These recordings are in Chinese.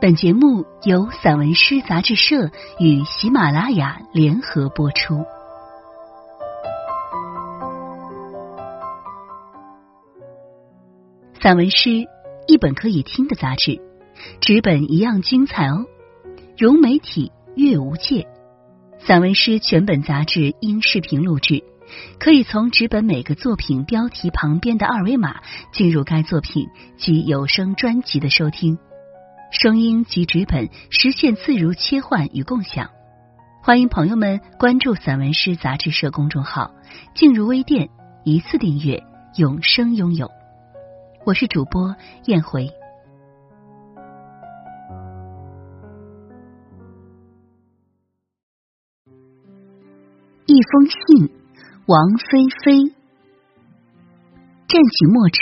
本节目由散文诗杂志社与喜马拉雅联合播出。散文诗，一本可以听的杂志，纸本一样精彩哦。融媒体，阅无界。散文诗全本杂志因视频录制，可以从纸本每个作品标题旁边的二维码进入该作品及有声专辑的收听。声音及纸本实现自如切换与共享，欢迎朋友们关注散文诗杂志社公众号，进入微店一次订阅，永生拥有。我是主播燕回。一封信，王菲菲。蘸取墨汁，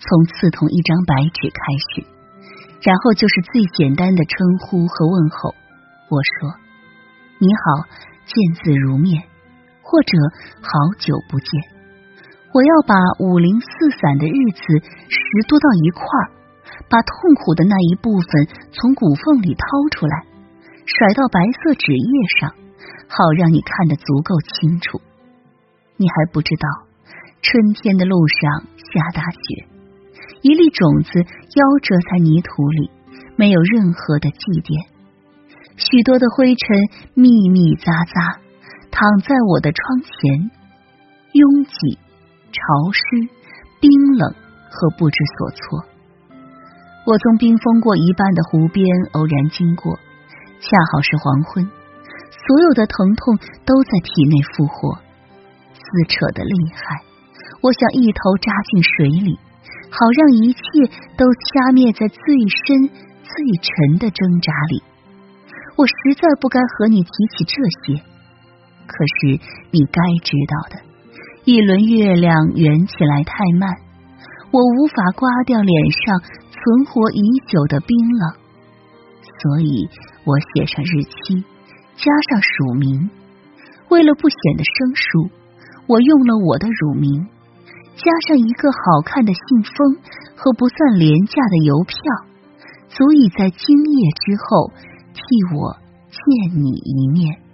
从刺痛一张白纸开始。然后就是最简单的称呼和问候。我说：“你好，见字如面，或者好久不见。”我要把五零四散的日子拾掇到一块儿，把痛苦的那一部分从骨缝里掏出来，甩到白色纸页上，好让你看得足够清楚。你还不知道，春天的路上下大雪。一粒种子夭折在泥土里，没有任何的祭奠。许多的灰尘密密匝匝，躺在我的窗前，拥挤、潮湿、冰冷和不知所措。我从冰封过一半的湖边偶然经过，恰好是黄昏，所有的疼痛都在体内复活，撕扯的厉害。我想一头扎进水里。好让一切都掐灭在最深最沉的挣扎里。我实在不该和你提起这些，可是你该知道的，一轮月亮圆起来太慢，我无法刮掉脸上存活已久的冰冷，所以我写上日期，加上署名。为了不显得生疏，我用了我的乳名。加上一个好看的信封和不算廉价的邮票，足以在今夜之后替我见你一面。